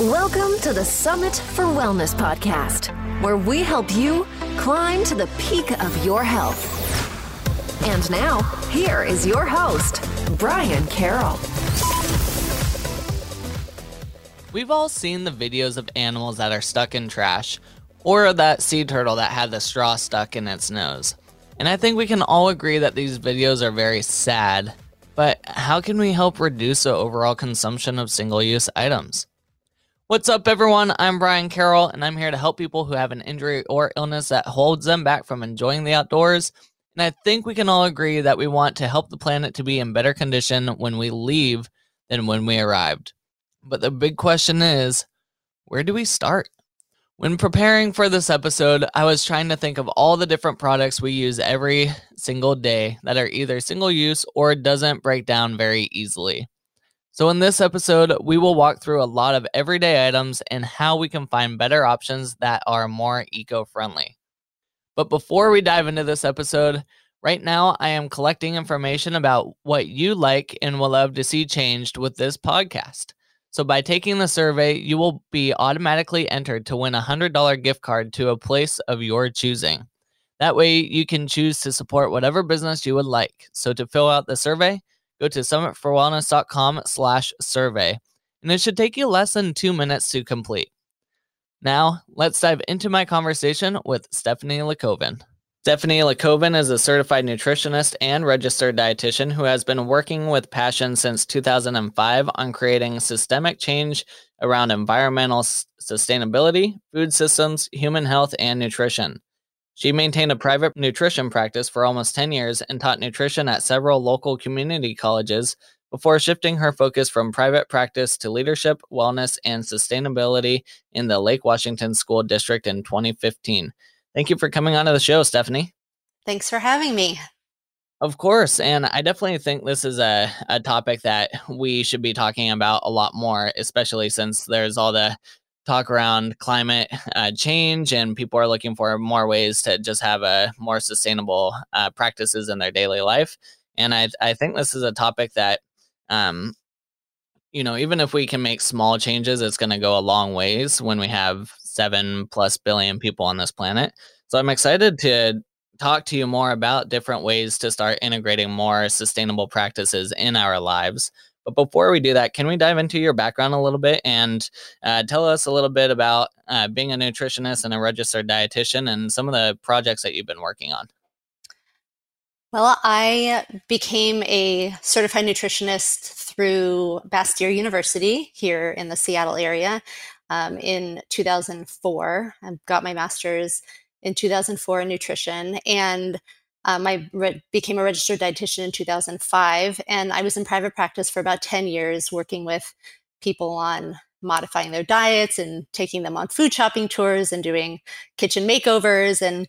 Welcome to the Summit for Wellness podcast, where we help you climb to the peak of your health. And now, here is your host, Brian Carroll. We've all seen the videos of animals that are stuck in trash, or that sea turtle that had the straw stuck in its nose. And I think we can all agree that these videos are very sad. But how can we help reduce the overall consumption of single use items? What's up, everyone? I'm Brian Carroll, and I'm here to help people who have an injury or illness that holds them back from enjoying the outdoors. And I think we can all agree that we want to help the planet to be in better condition when we leave than when we arrived. But the big question is where do we start? When preparing for this episode, I was trying to think of all the different products we use every single day that are either single use or doesn't break down very easily. So, in this episode, we will walk through a lot of everyday items and how we can find better options that are more eco friendly. But before we dive into this episode, right now I am collecting information about what you like and will love to see changed with this podcast. So, by taking the survey, you will be automatically entered to win a $100 gift card to a place of your choosing. That way, you can choose to support whatever business you would like. So, to fill out the survey, go to summitforwellness.com slash survey, and it should take you less than two minutes to complete. Now, let's dive into my conversation with Stephanie Lekoven. Stephanie Lekoven is a certified nutritionist and registered dietitian who has been working with passion since 2005 on creating systemic change around environmental sustainability, food systems, human health, and nutrition. She maintained a private nutrition practice for almost 10 years and taught nutrition at several local community colleges before shifting her focus from private practice to leadership, wellness, and sustainability in the Lake Washington School District in 2015. Thank you for coming onto the show, Stephanie. Thanks for having me. Of course. And I definitely think this is a, a topic that we should be talking about a lot more, especially since there's all the talk around climate uh, change and people are looking for more ways to just have a more sustainable uh, practices in their daily life. And I, I think this is a topic that um, you know even if we can make small changes it's going to go a long ways when we have seven plus billion people on this planet. So i'm excited to talk to you more about different ways to start integrating more sustainable practices in our lives but before we do that, can we dive into your background a little bit and uh, tell us a little bit about uh, being a nutritionist and a registered dietitian and some of the projects that you've been working on? Well, I became a certified nutritionist through Bastyr University here in the Seattle area um, in 2004. I got my master's in 2004 in nutrition. And um, I re- became a registered dietitian in 2005, and I was in private practice for about 10 years working with people on modifying their diets and taking them on food shopping tours and doing kitchen makeovers. And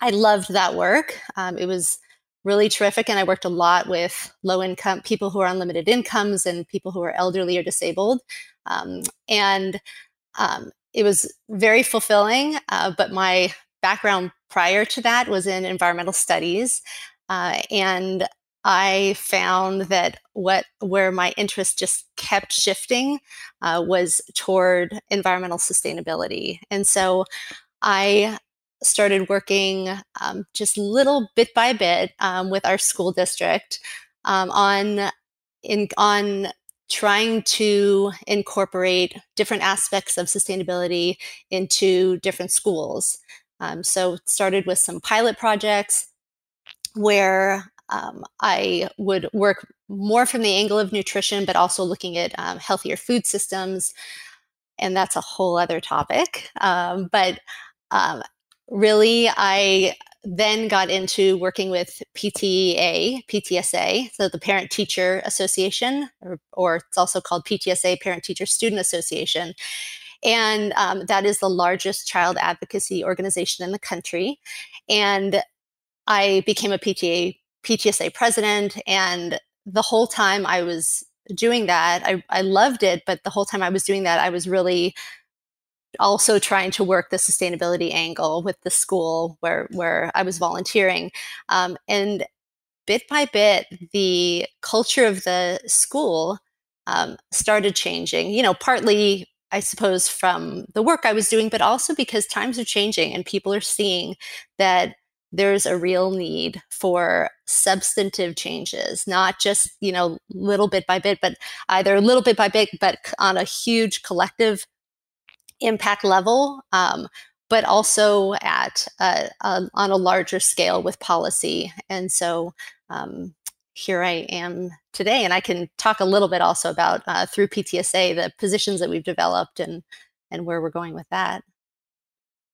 I loved that work. Um, it was really terrific. And I worked a lot with low income people who are on limited incomes and people who are elderly or disabled. Um, and um, it was very fulfilling. Uh, but my background prior to that was in environmental studies. Uh, and I found that what where my interest just kept shifting uh, was toward environmental sustainability, and so I started working um, just little bit by bit um, with our school district um, on in on trying to incorporate different aspects of sustainability into different schools. Um, so started with some pilot projects where um, I would work more from the angle of nutrition, but also looking at um, healthier food systems. And that's a whole other topic. Um, but um, really, I then got into working with PTA, PTSA, so the Parent Teacher Association, or, or it's also called PTSA, Parent Teacher Student Association. And um, that is the largest child advocacy organization in the country. And I became a PTA, PTSA president. And the whole time I was doing that, I, I loved it. But the whole time I was doing that, I was really also trying to work the sustainability angle with the school where where I was volunteering. Um, and bit by bit, the culture of the school um, started changing. You know, partly I suppose, from the work I was doing, but also because times are changing and people are seeing that there's a real need for substantive changes, not just, you know, little bit by bit, but either little bit by bit, but on a huge collective impact level, um, but also at a, a, on a larger scale with policy. And so um, here I am today, and I can talk a little bit also about uh, through PTSA the positions that we've developed and and where we're going with that.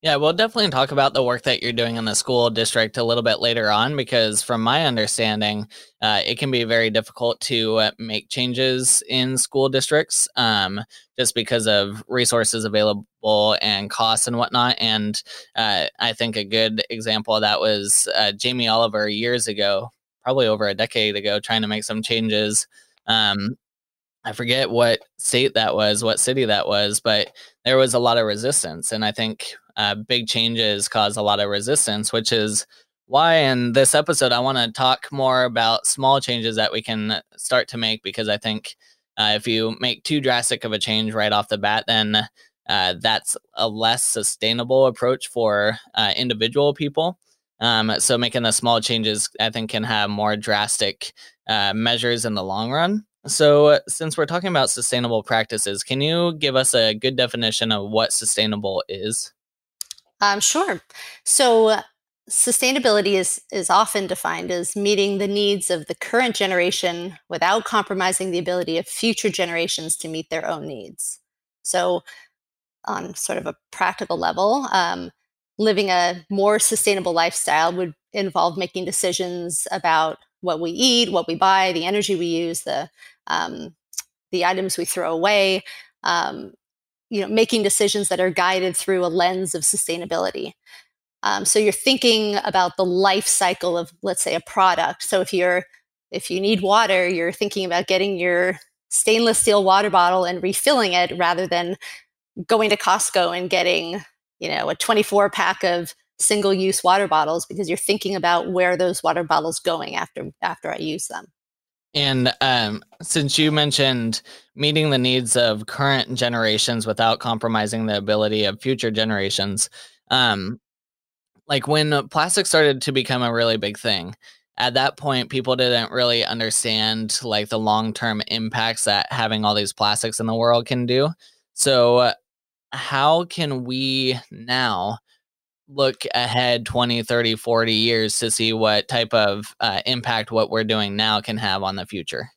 Yeah, we'll definitely talk about the work that you're doing in the school district a little bit later on because, from my understanding, uh, it can be very difficult to uh, make changes in school districts um, just because of resources available and costs and whatnot. And uh, I think a good example of that was uh, Jamie Oliver years ago, probably over a decade ago, trying to make some changes. Um, I forget what state that was, what city that was, but there was a lot of resistance. And I think uh, big changes cause a lot of resistance, which is why in this episode I want to talk more about small changes that we can start to make because I think uh, if you make too drastic of a change right off the bat, then uh, that's a less sustainable approach for uh, individual people. Um, so making the small changes, I think, can have more drastic uh, measures in the long run. So, since we're talking about sustainable practices, can you give us a good definition of what sustainable is? Um, sure. So sustainability is is often defined as meeting the needs of the current generation without compromising the ability of future generations to meet their own needs. So, on sort of a practical level, um, living a more sustainable lifestyle would involve making decisions about what we eat, what we buy, the energy we use, the um, the items we throw away, um, you know making decisions that are guided through a lens of sustainability. Um, so you're thinking about the life cycle of let's say a product. So if you're if you need water you're thinking about getting your stainless steel water bottle and refilling it rather than going to costco and getting you know a 24 pack of single use water bottles because you're thinking about where those water bottles going after after i use them and um, since you mentioned meeting the needs of current generations without compromising the ability of future generations, um, like when plastic started to become a really big thing, at that point, people didn't really understand like the long term impacts that having all these plastics in the world can do. So, how can we now look ahead 20 30 40 years to see what type of uh, impact what we're doing now can have on the future?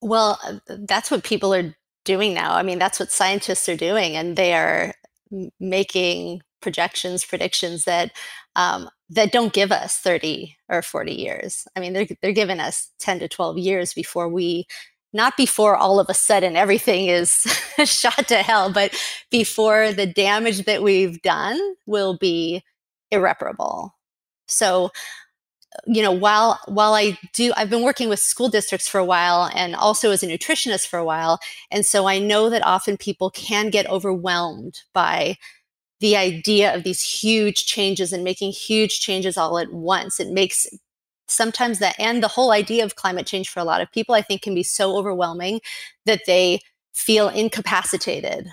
Well uh, that's what people are doing now. I mean that's what scientists are doing and they are making projections predictions that um, that don't give us 30 or 40 years. I mean they're, they're giving us 10 to 12 years before we not before all of a sudden everything is shot to hell, but before the damage that we've done will be irreparable. So, you know, while while I do, I've been working with school districts for a while, and also as a nutritionist for a while, and so I know that often people can get overwhelmed by the idea of these huge changes and making huge changes all at once. It makes sometimes that and the whole idea of climate change for a lot of people i think can be so overwhelming that they feel incapacitated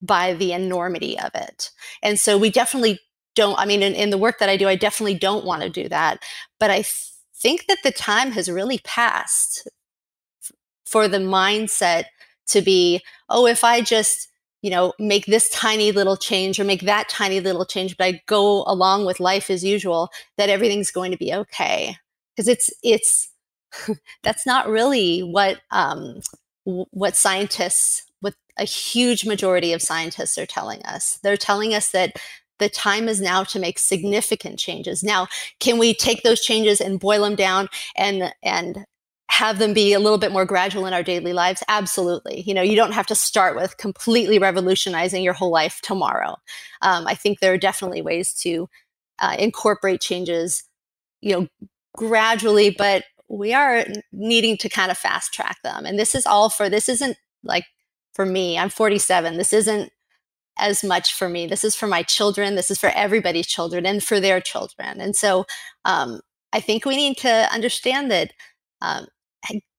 by the enormity of it. And so we definitely don't i mean in, in the work that i do i definitely don't want to do that but i th- think that the time has really passed for the mindset to be oh if i just you know make this tiny little change or make that tiny little change but i go along with life as usual that everything's going to be okay because it's it's that's not really what um, what scientists what a huge majority of scientists are telling us. They're telling us that the time is now to make significant changes. Now can we take those changes and boil them down and and have them be a little bit more gradual in our daily lives? Absolutely. You know you don't have to start with completely revolutionizing your whole life tomorrow. Um, i think there are definitely ways to uh, incorporate changes you know gradually, but we are needing to kind of fast track them. And this is all for this isn't like for me. I'm 47. This isn't as much for me. This is for my children. This is for everybody's children and for their children. And so um, I think we need to understand that um,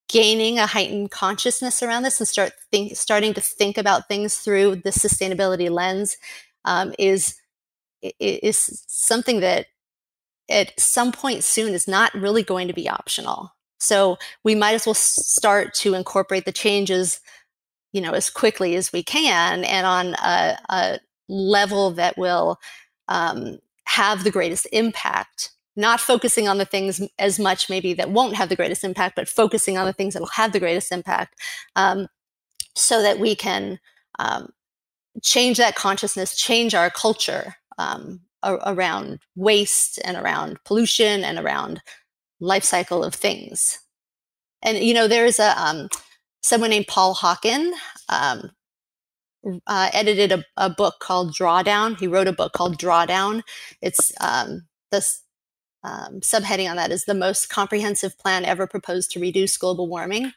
gaining a heightened consciousness around this and start think, starting to think about things through the sustainability lens um, is is something that at some point soon is not really going to be optional. So we might as well start to incorporate the changes, you know, as quickly as we can and on a, a level that will um, have the greatest impact not focusing on the things as much maybe that won't have the greatest impact, but focusing on the things that will have the greatest impact um, so that we can um, change that consciousness, change our culture um, around waste and around pollution and around life cycle of things. And, you know, there's a um, someone named Paul Hawken um, uh, edited a, a, book called Drawdown. He wrote a book called Drawdown. It's um, this um, subheading on that is the most comprehensive plan ever proposed to reduce global warming.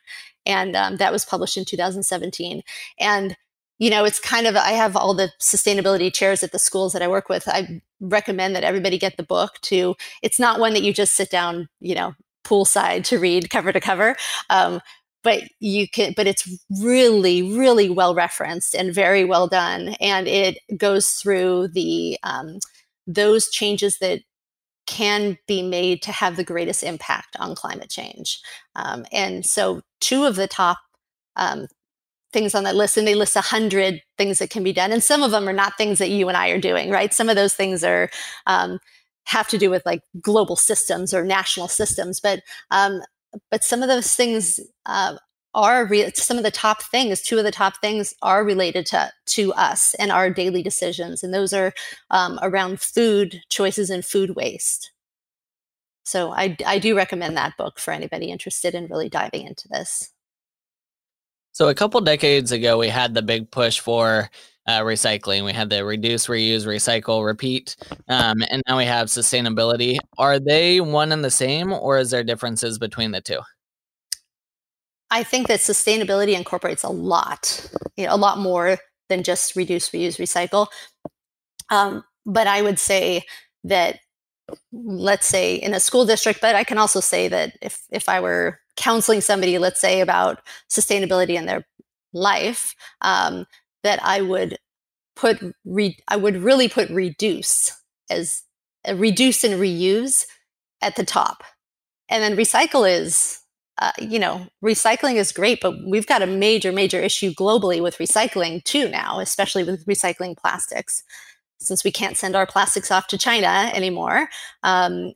And um, that was published in 2017. And, you know, it's kind of, I have all the sustainability chairs at the schools that I work with. I recommend that everybody get the book to, it's not one that you just sit down, you know, poolside to read cover to cover. Um, but you can but it's really really well referenced and very well done and it goes through the um, those changes that can be made to have the greatest impact on climate change. Um, and so, two of the top um, things on that list, and they list 100 things that can be done. And some of them are not things that you and I are doing, right? Some of those things are. Um, have to do with like global systems or national systems, but um, but some of those things uh, are re- some of the top things two of the top things are related to to us and our daily decisions and those are um, around food choices and food waste so I, I do recommend that book for anybody interested in really diving into this so a couple decades ago we had the big push for uh, recycling. We had the reduce reuse recycle repeat um, and now we have sustainability. Are they one and the same or is there differences between the two? I think that sustainability incorporates a lot, you know, a lot more than just reduce, reuse, recycle. Um, but I would say that, let's say in a school district, but I can also say that if if I were counseling somebody, let's say about sustainability in their life, um, that I would put re- I would really put reduce as uh, reduce and reuse at the top, and then recycle is uh, you know, recycling is great, but we've got a major, major issue globally with recycling too now, especially with recycling plastics. Since we can't send our plastics off to China anymore, um,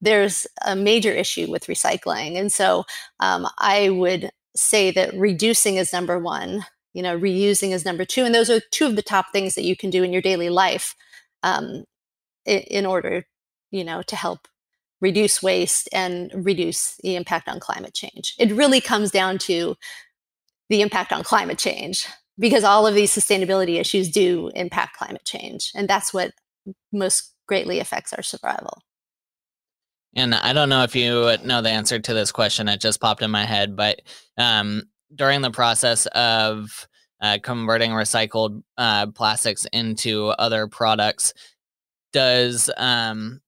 there's a major issue with recycling. And so um, I would say that reducing is number one, you know, reusing is number two. And those are two of the top things that you can do in your daily life um, in, in order, you know, to help reduce waste and reduce the impact on climate change. It really comes down to the impact on climate change because all of these sustainability issues do impact climate change. And that's what most greatly affects our survival. And I don't know if you know the answer to this question. It just popped in my head. But um, during the process of uh, converting recycled uh, plastics into other products, does um,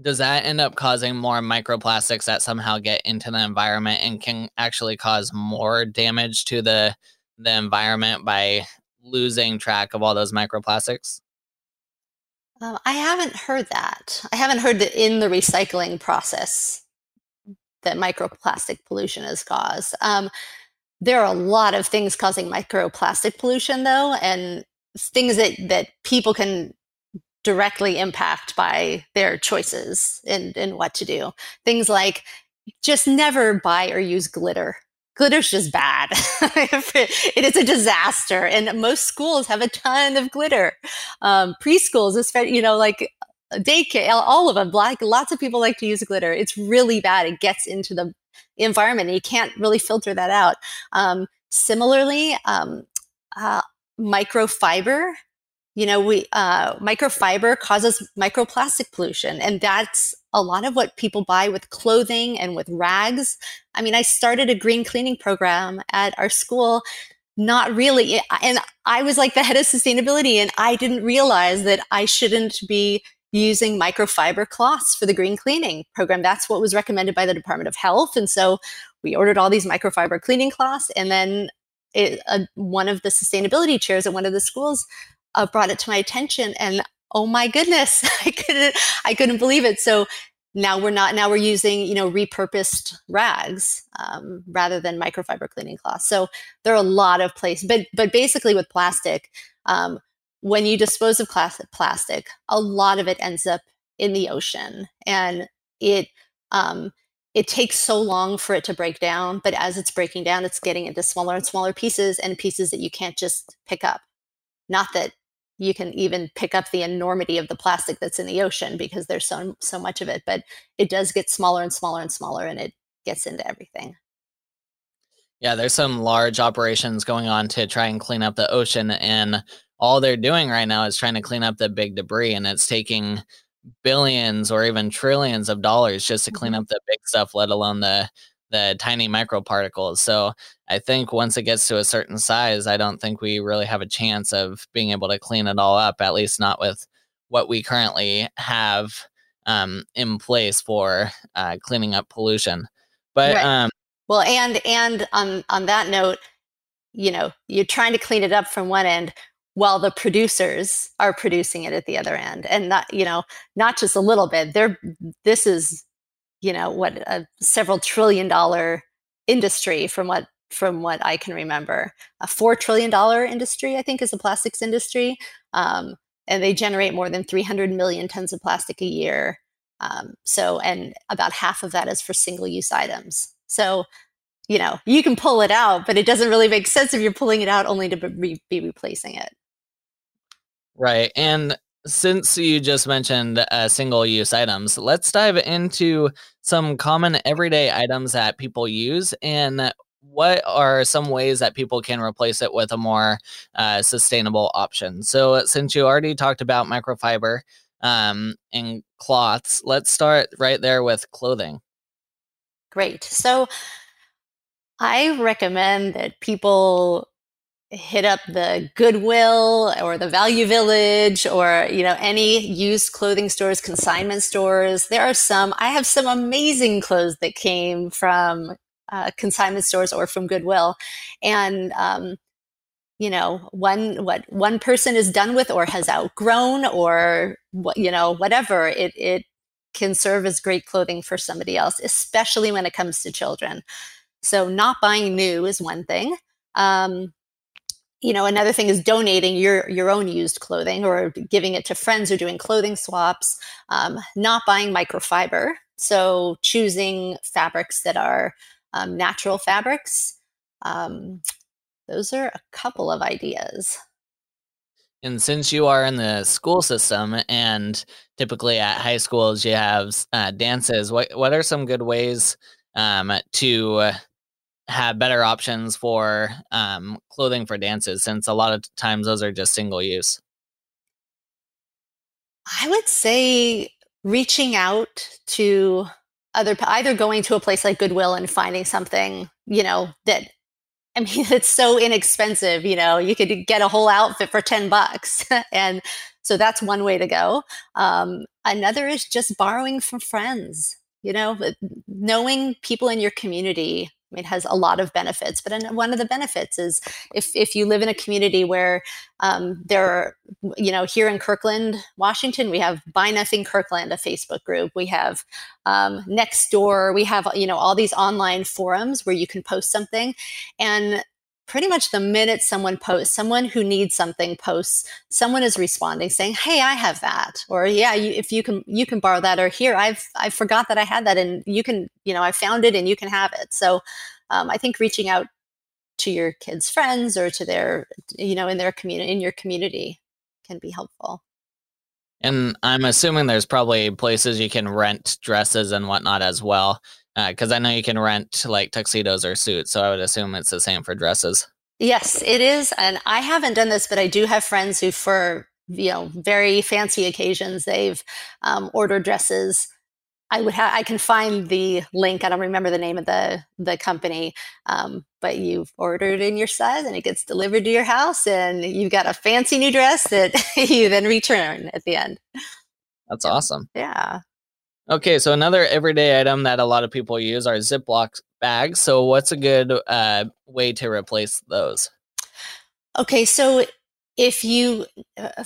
does that end up causing more microplastics that somehow get into the environment and can actually cause more damage to the the environment by losing track of all those microplastics? Uh, I haven't heard that. I haven't heard that in the recycling process that microplastic pollution is caused. Um, there are a lot of things causing microplastic pollution, though, and things that that people can directly impact by their choices in, in what to do. Things like just never buy or use glitter. Glitter's just bad. it is a disaster. And most schools have a ton of glitter. Um, preschools, especially, you know, like daycare, all of them, like lots of people like to use glitter. It's really bad. It gets into the environment and you can't really filter that out. Um, similarly, um, uh, microfiber you know we uh, microfiber causes microplastic pollution and that's a lot of what people buy with clothing and with rags. I mean i started a green cleaning program at our school not really and i was like the head of sustainability and i didn't realize that i shouldn't be using microfiber cloths for the green cleaning program. That's what was recommended by the department of health and so we ordered all these microfiber cleaning cloths, and then it, uh, one of the sustainability chairs at one of the schools uh, brought it to my attention, and oh my goodness, I couldn't I couldn't believe it. So now we're not now we're using you know repurposed rags um, rather than microfiber cleaning cloths. So there are a lot of places, but but basically with plastic. Um, when you dispose of plastic, a lot of it ends up in the ocean, and it um, it takes so long for it to break down. But as it's breaking down, it's getting into smaller and smaller pieces, and pieces that you can't just pick up. Not that you can even pick up the enormity of the plastic that's in the ocean because there's so so much of it, but it does get smaller and smaller and smaller, and it gets into everything. Yeah, there's some large operations going on to try and clean up the ocean, and all they're doing right now is trying to clean up the big debris and it's taking billions or even trillions of dollars just to clean mm-hmm. up the big stuff let alone the the tiny microparticles. So i think once it gets to a certain size i don't think we really have a chance of being able to clean it all up at least not with what we currently have um, in place for uh, cleaning up pollution. But right. um, well and and on on that note you know you're trying to clean it up from one end while the producers are producing it at the other end. And not you know not just a little bit they're this is you know what a several trillion dollar industry from what from what i can remember a four trillion dollar industry i think is the plastics industry um, and they generate more than 300 million tons of plastic a year um, so and about half of that is for single use items so you know you can pull it out but it doesn't really make sense if you're pulling it out only to be, be replacing it Right. And since you just mentioned uh, single use items, let's dive into some common everyday items that people use and what are some ways that people can replace it with a more uh, sustainable option. So, since you already talked about microfiber um, and cloths, let's start right there with clothing. Great. So, I recommend that people hit up the Goodwill or the Value Village or you know any used clothing stores, consignment stores. There are some. I have some amazing clothes that came from uh, consignment stores or from Goodwill, and um, you know one what one person is done with or has outgrown or what you know whatever it it can serve as great clothing for somebody else, especially when it comes to children. So not buying new is one thing. Um, you know another thing is donating your your own used clothing or giving it to friends or doing clothing swaps um, not buying microfiber. So choosing fabrics that are um, natural fabrics um, those are a couple of ideas. And since you are in the school system and typically at high schools you have uh, dances what, what are some good ways um, to have better options for um, clothing for dances since a lot of times those are just single use? I would say reaching out to other either going to a place like Goodwill and finding something, you know, that I mean it's so inexpensive, you know, you could get a whole outfit for 10 bucks and so that's one way to go. Um, another is just borrowing from friends, you know, knowing people in your community it has a lot of benefits, but one of the benefits is if, if you live in a community where um, there are, you know, here in Kirkland, Washington, we have Buy Nothing Kirkland, a Facebook group. We have um, Nextdoor. We have, you know, all these online forums where you can post something. And pretty much the minute someone posts, someone who needs something posts, someone is responding saying, "Hey, I have that," or "Yeah, you, if you can, you can borrow that," or "Here, I've I forgot that I had that, and you can, you know, I found it, and you can have it." So, um, I think reaching out to your kids' friends or to their, you know, in their community, in your community, can be helpful. And I'm assuming there's probably places you can rent dresses and whatnot as well because uh, I know you can rent like tuxedos or suits. So I would assume it's the same for dresses. Yes, it is. And I haven't done this, but I do have friends who, for you know, very fancy occasions, they've um, ordered dresses. I would have. I can find the link. I don't remember the name of the the company, um, but you've ordered in your size, and it gets delivered to your house, and you've got a fancy new dress that you then return at the end. That's awesome. Yeah. Okay, so another everyday item that a lot of people use are Ziploc bags. So, what's a good uh, way to replace those? Okay, so if you uh,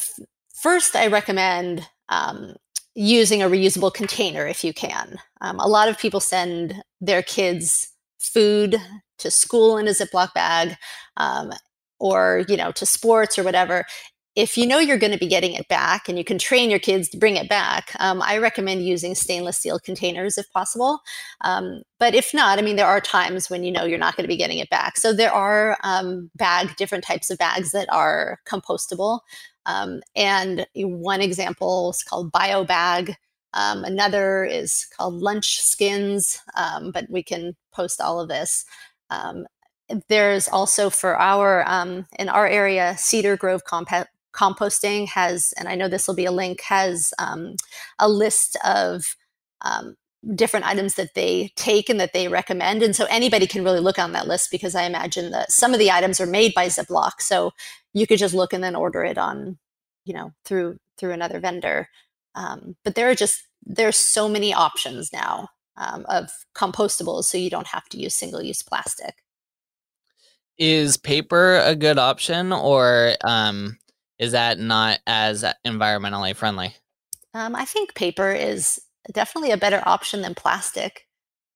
first, I recommend um, using a reusable container if you can. Um, a lot of people send their kids food to school in a Ziploc bag, um, or you know to sports or whatever if you know you're going to be getting it back and you can train your kids to bring it back, um, I recommend using stainless steel containers if possible. Um, but if not, I mean, there are times when you know you're not going to be getting it back. So there are um, bag, different types of bags that are compostable. Um, and one example is called BioBag. Um, another is called Lunch Skins, um, but we can post all of this there's also for our um, in our area cedar grove compa- composting has, and I know this will be a link, has um, a list of um, different items that they take and that they recommend. And so anybody can really look on that list because I imagine that some of the items are made by Ziploc. So you could just look and then order it on, you know, through through another vendor. Um, but there are just there's so many options now um, of compostables, so you don't have to use single use plastic. Is paper a good option, or um, is that not as environmentally friendly? Um, I think paper is definitely a better option than plastic,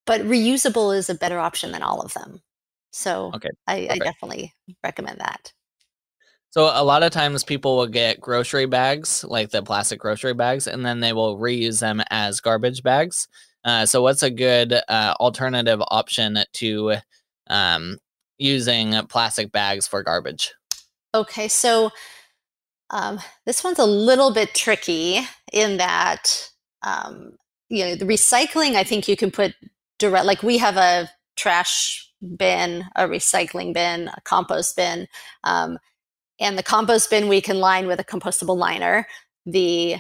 but reusable is a better option than all of them. So okay, I, I definitely recommend that. So a lot of times people will get grocery bags, like the plastic grocery bags, and then they will reuse them as garbage bags. Uh, so what's a good uh, alternative option to um, using plastic bags for garbage? Okay, so um, this one's a little bit tricky in that, um, you know, the recycling, I think you can put direct, like we have a trash bin, a recycling bin, a compost bin. Um, and the compost bin we can line with a compostable liner. The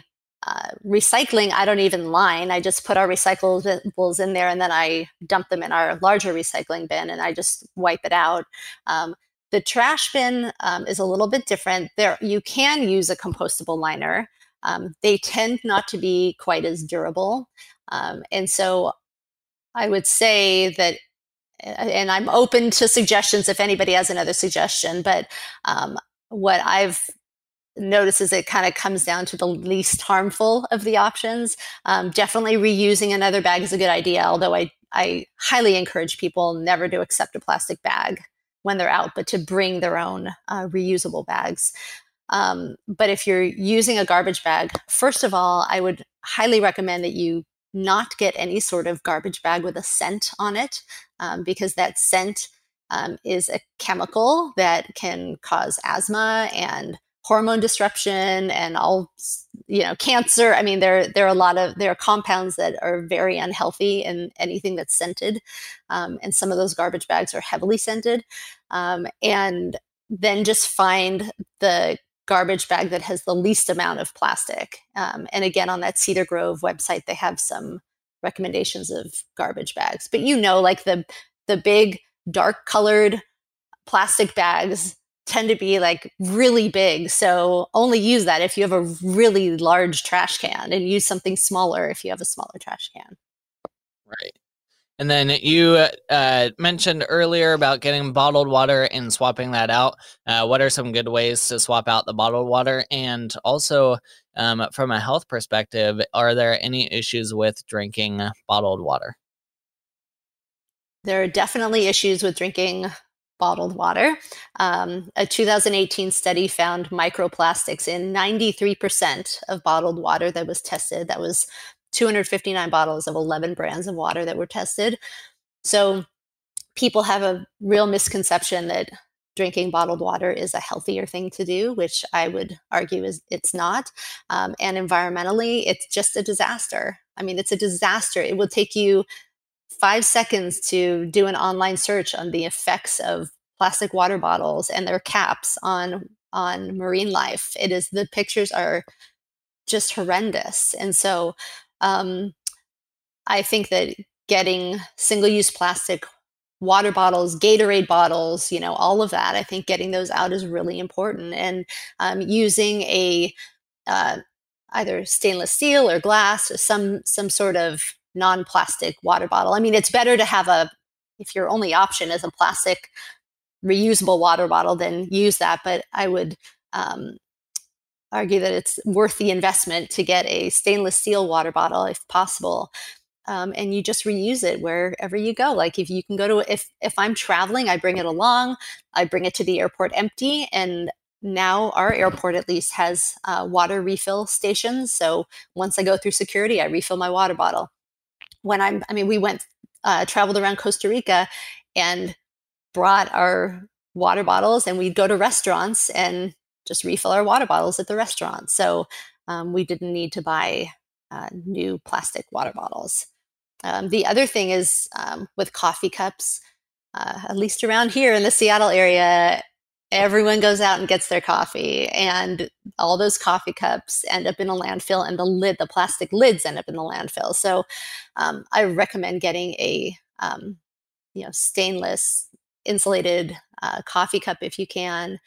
uh, recycling, I don't even line. I just put our recyclables in there and then I dump them in our larger recycling bin and I just wipe it out. Um, the trash bin um, is a little bit different. There, you can use a compostable liner. Um, they tend not to be quite as durable, um, and so I would say that. And I'm open to suggestions if anybody has another suggestion. But um, what I've noticed is it kind of comes down to the least harmful of the options. Um, definitely reusing another bag is a good idea, although I I highly encourage people never to accept a plastic bag when they're out, but to bring their own uh, reusable bags. Um, but if you're using a garbage bag, first of all, I would highly recommend that you not get any sort of garbage bag with a scent on it, um, because that scent um, is a chemical that can cause asthma and hormone disruption and all you know cancer i mean there there are a lot of there are compounds that are very unhealthy in anything that's scented um, and some of those garbage bags are heavily scented um, and then just find the garbage bag that has the least amount of plastic um, and again on that cedar grove website they have some recommendations of garbage bags but you know like the the big dark colored plastic bags tend to be like really big. So only use that if you have a really large trash can and use something smaller if you have a smaller trash can. Right. And then you uh, mentioned earlier about getting bottled water and swapping that out. Uh, what are some good ways to swap out the bottled water? And also, um, from a health perspective, are there any issues with drinking bottled water? There are definitely issues with drinking bottled water. Um, a 2018 study found microplastics in 93% of bottled water that was tested. That was 259 bottles of 11 brands of water that were tested. So people have a real misconception that drinking bottled water is a healthier thing to do, which I would argue is it's not. Um, and environmentally, it's just a disaster. I mean, it's a disaster. It will take you five seconds to do an online search on the effects of plastic water bottles and their caps on on marine life. It is the pictures are just horrendous, and so um, I think that getting single use plastic water bottles, Gatorade bottles, you know, all of that. I think getting those out is really important, and um, using a uh, either stainless steel or glass or some some sort of non-plastic water bottle. I mean, it's better to have a if your only option is a plastic reusable water bottle, then use that. But I would um, argue that it's worth the investment to get a stainless steel water bottle if possible. Um, and you just reuse it wherever you go. Like if you can go to if if I'm traveling, I bring it along. I bring it to the airport empty, and now our airport at least has uh, water refill stations. So once I go through security, I refill my water bottle. When I'm, I mean, we went uh, traveled around Costa Rica and brought our water bottles, and we'd go to restaurants and just refill our water bottles at the restaurant. So um, we didn't need to buy uh, new plastic water bottles. Um, the other thing is um, with coffee cups, uh, at least around here in the Seattle area, everyone goes out and gets their coffee, and all those coffee cups end up in a landfill, and the lid, the plastic lids, end up in the landfill. So um, I recommend getting a um, you know stainless insulated uh, coffee cup if you can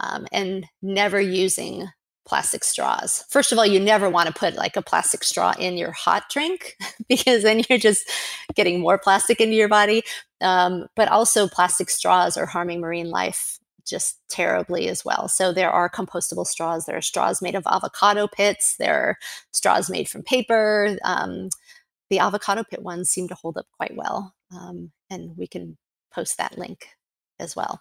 um, and never using plastic straws. First of all, you never want to put like a plastic straw in your hot drink because then you're just getting more plastic into your body. Um, but also, plastic straws are harming marine life just terribly as well. So there are compostable straws. There are straws made of avocado pits. There are straws made from paper. Um, the avocado pit ones seem to hold up quite well, um, and we can post that link as well.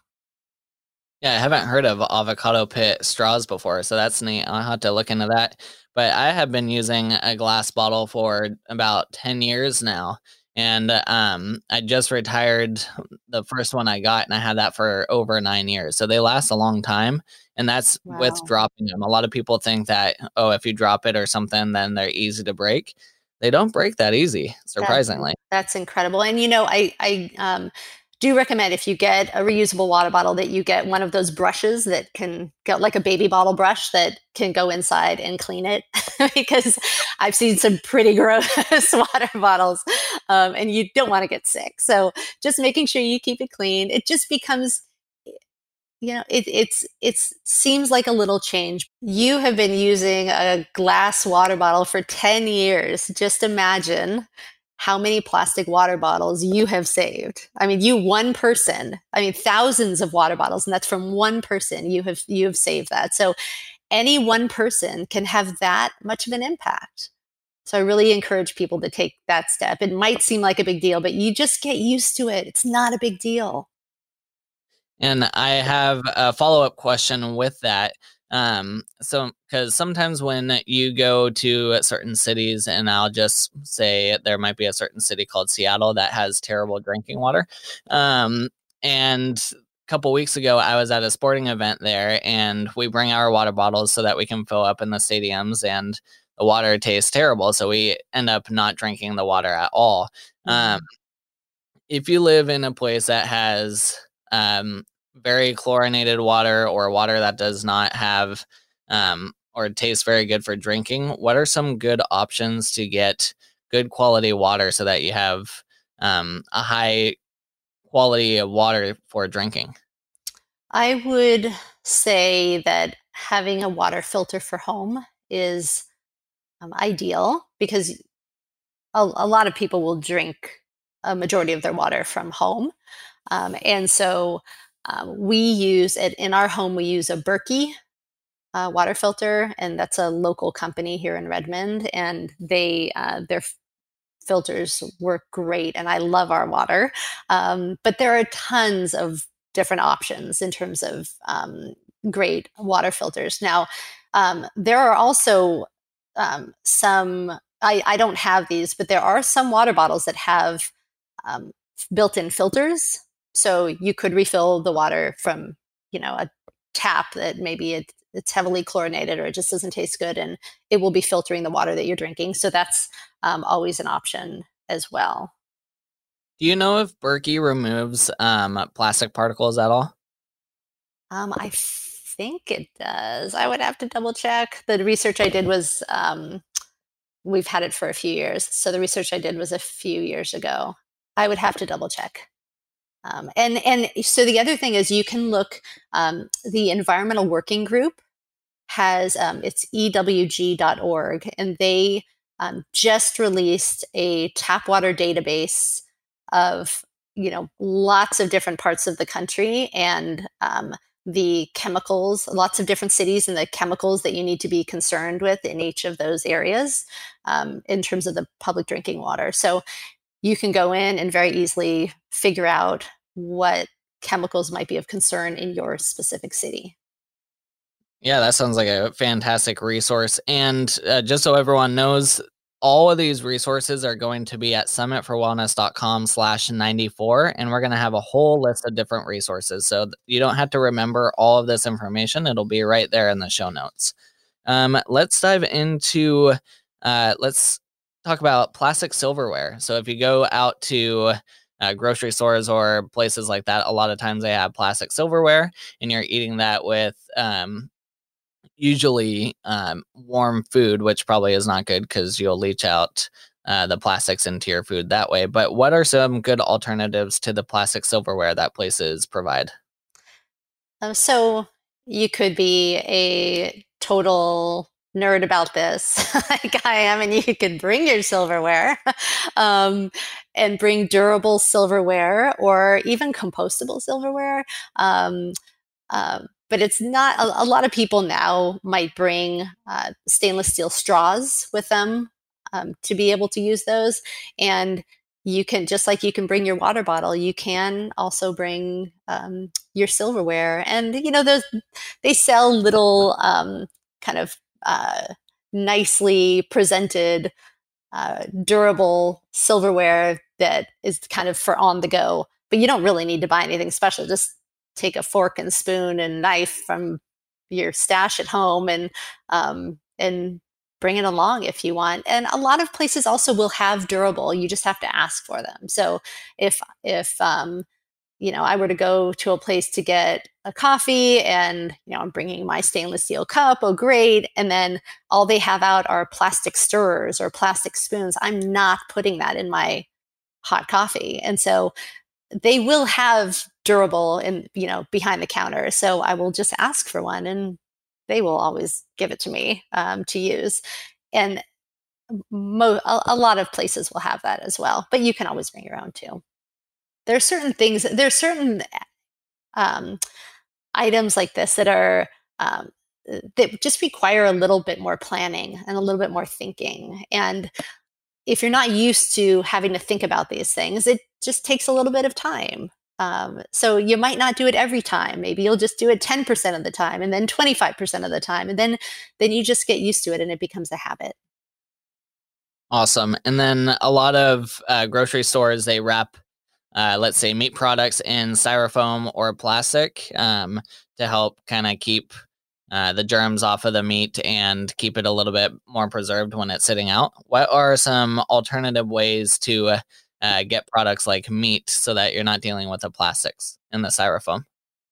Yeah, I haven't heard of avocado pit straws before, so that's neat. I'll have to look into that. But I have been using a glass bottle for about 10 years now. And um, I just retired the first one I got, and I had that for over nine years. So they last a long time. And that's wow. with dropping them. A lot of people think that, oh, if you drop it or something, then they're easy to break. They don't break that easy, surprisingly. That's, that's incredible. And, you know, I, I, um, do recommend if you get a reusable water bottle that you get one of those brushes that can go like a baby bottle brush that can go inside and clean it because I've seen some pretty gross water bottles um, and you don't want to get sick. So just making sure you keep it clean. It just becomes you know it, it's it's seems like a little change you have been using a glass water bottle for 10 years just imagine how many plastic water bottles you have saved. I mean, you one person, I mean thousands of water bottles and that's from one person you have you have saved that. So any one person can have that much of an impact. So I really encourage people to take that step. It might seem like a big deal, but you just get used to it. It's not a big deal. And I have a follow up question with that. Um, so because sometimes when you go to certain cities, and I'll just say there might be a certain city called Seattle that has terrible drinking water. Um, and a couple weeks ago, I was at a sporting event there, and we bring our water bottles so that we can fill up in the stadiums, and the water tastes terrible, so we end up not drinking the water at all. Mm-hmm. Um, if you live in a place that has um, very chlorinated water or water that does not have um, or tastes very good for drinking, what are some good options to get good quality water so that you have um, a high quality of water for drinking? I would say that having a water filter for home is um, ideal because a, a, lot of people will drink a majority of their water from home. Um, and so um, we use it in our home, we use a Berkey uh, water filter, and that's a local company here in Redmond. And they, uh, their filters work great, and I love our water. Um, but there are tons of different options in terms of um, great water filters. Now, um, there are also um, some, I, I, don't have these, but there are some water bottles that have um, built in filters so you could refill the water from, you know, a tap that maybe it, it's heavily chlorinated or it just doesn't taste good and it will be filtering the water that you're drinking. So that's um, always an option as well. Do you know if Berkey removes um, plastic particles at all? Um, I think it does. I would have to double check. The research I did was um, we've had it for a few years. So the research I did was a few years ago. I would have to double check. Um, and and so the other thing is you can look um, the environmental working group has um, it's ewg.org, and they um, just released a tap water database of you know lots of different parts of the country and um, the chemicals lots of different cities and the chemicals that you need to be concerned with in each of those areas um, in terms of the public drinking water. So you can go in and very easily figure out what chemicals might be of concern in your specific city yeah, that sounds like a fantastic resource. And uh, just so everyone knows, all of these resources are going to be at summitforwellness.com slash 94 and we're going to have a whole list of different resources so you don't have to remember all of this information it'll be right there in the show notes um, let's dive into uh, let's talk about plastic silverware so if you go out to uh, grocery stores or places like that a lot of times they have plastic silverware and you're eating that with um, usually um, warm food, which probably is not good because you'll leach out uh, the plastics into your food that way. But what are some good alternatives to the plastic silverware that places provide? Um, so you could be a total nerd about this like I am, and you could bring your silverware um, and bring durable silverware or even compostable silverware. Um, um, but it's not a, a, lot of people now might bring uh, stainless steel straws with them um, to be able to use those and you can just like you can bring your water bottle you can also bring um, your silverware and you know those they sell little um, kind of uh, nicely presented uh, durable silverware that is kind of for on the go but you don't really need to buy anything special just take a fork and spoon and knife from your stash at home and um, and bring it along if you want. And a lot of places also will have durable. You just have to ask for them. So if if um, you know I were to go to a place to get a coffee and you know I'm bringing my stainless steel cup, oh great, and then all they have out are plastic stirrers or plastic spoons. I'm not putting that in my hot coffee. And so they will have durable and you know behind the counter so i will just ask for one and they will always give it to me um, to use and mo- a, a, lot of places will have that as well but you can always bring your own too there's certain things there's certain um, items like this that are um, that just require a little bit more planning and a little bit more thinking and if you're not used to having to think about these things it just takes a little bit of time um, so you might not do it every time. Maybe you'll just do it 10% of the time and then 25% of the time. And then, then you just get used to it and it becomes a habit. Awesome. And then a lot of uh, grocery stores, they wrap, uh, let's say, meat products in styrofoam or plastic um, to help kind of keep uh, the germs off of the meat and keep it a little bit more preserved when it's sitting out. What are some alternative ways to uh, get products like meat so that you're not dealing with the plastics in the styrofoam?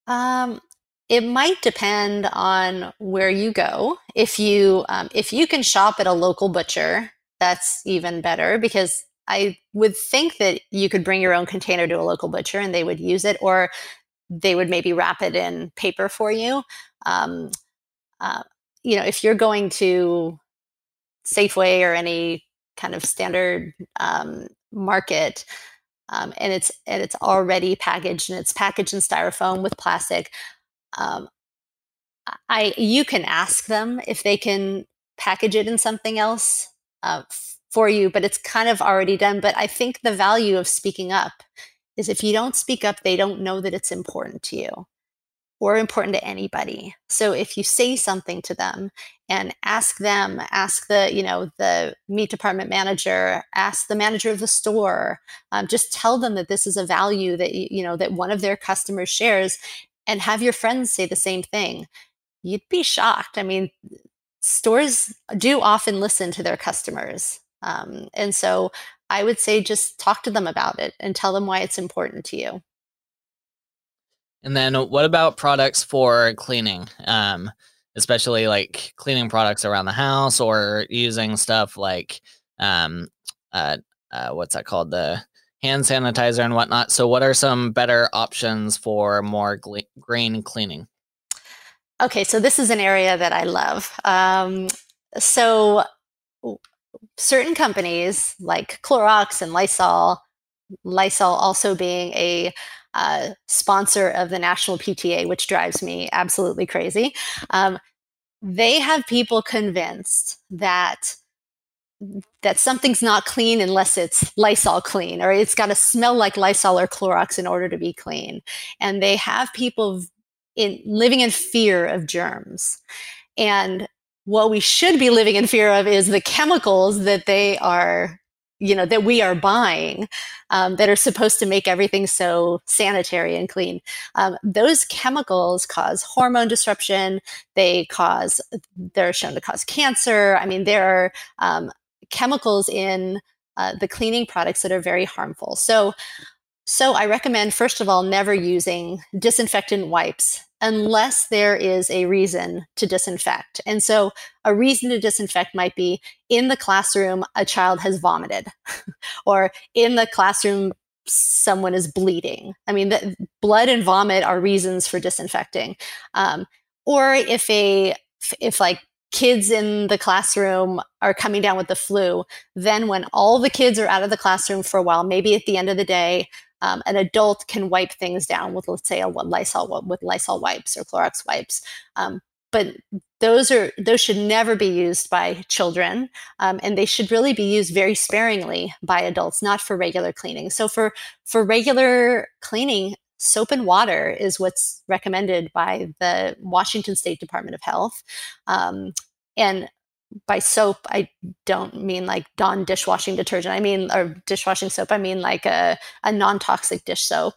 Um, it might depend on where you go. If you um, if you can shop at a local butcher, that's even better because I would think that you could bring your own container to a local butcher and they would use it, or they would maybe wrap it in paper for you. Um, uh, you know, if you're going to Safeway or any kind of standard um, market um, and it's and it's already packaged and it's packaged in styrofoam with plastic um, i you can ask them if they can package it in something else uh, for you but it's kind of already done but i think the value of speaking up is if you don't speak up they don't know that it's important to you or important to anybody. So if you say something to them and ask them, ask the, you know, the meat department manager, ask the manager of the store, um, just tell them that this is a value that, you know, that one of their customers shares and have your friends say the same thing. You'd be shocked. I mean, stores do often listen to their customers. Um, and so I would say just talk to them about it and tell them why it's important to you. And then what about products for cleaning? Um, especially like cleaning products around the house or using stuff like um, uh, uh, what's that called? The hand sanitizer and whatnot. So, what are some better options for more gle- green cleaning? Okay, so this is an area that I love. Um, so certain companies like Clorox and Lysol, Lysol also being a uh, sponsor of the National PTA, which drives me absolutely crazy. Um, they have people convinced that that something's not clean unless it's Lysol clean, or it's got to smell like Lysol or Clorox in order to be clean. And they have people in living in fear of germs. And what we should be living in fear of is the chemicals that they are you know that we are buying um, that are supposed to make everything so sanitary and clean. Um, those chemicals cause hormone disruption. They cause they're shown to cause cancer. I mean there are um, chemicals in uh, the cleaning products that are very harmful. So so i recommend first of all never using disinfectant wipes unless there is a reason to disinfect. And so, a reason to disinfect might be in the classroom, a child has vomited, or in the classroom, someone is bleeding. I mean, the, blood and vomit are reasons for disinfecting. Um, or if a if like kids in the classroom are coming down with the flu, then when all the kids are out of the classroom for a while, maybe at the end of the day, um, an adult can wipe things down with, let's say, a Lysol with Lysol wipes or Clorox wipes. Um, but those are those should never be used by children, um, and they should really be used very sparingly by adults, not for regular cleaning. So for for regular cleaning, soap and water is what's recommended by the Washington State Department of Health. Um, and by soap, I don't mean like Dawn dishwashing detergent. I mean, or dishwashing soap. I mean like a, a non toxic dish soap,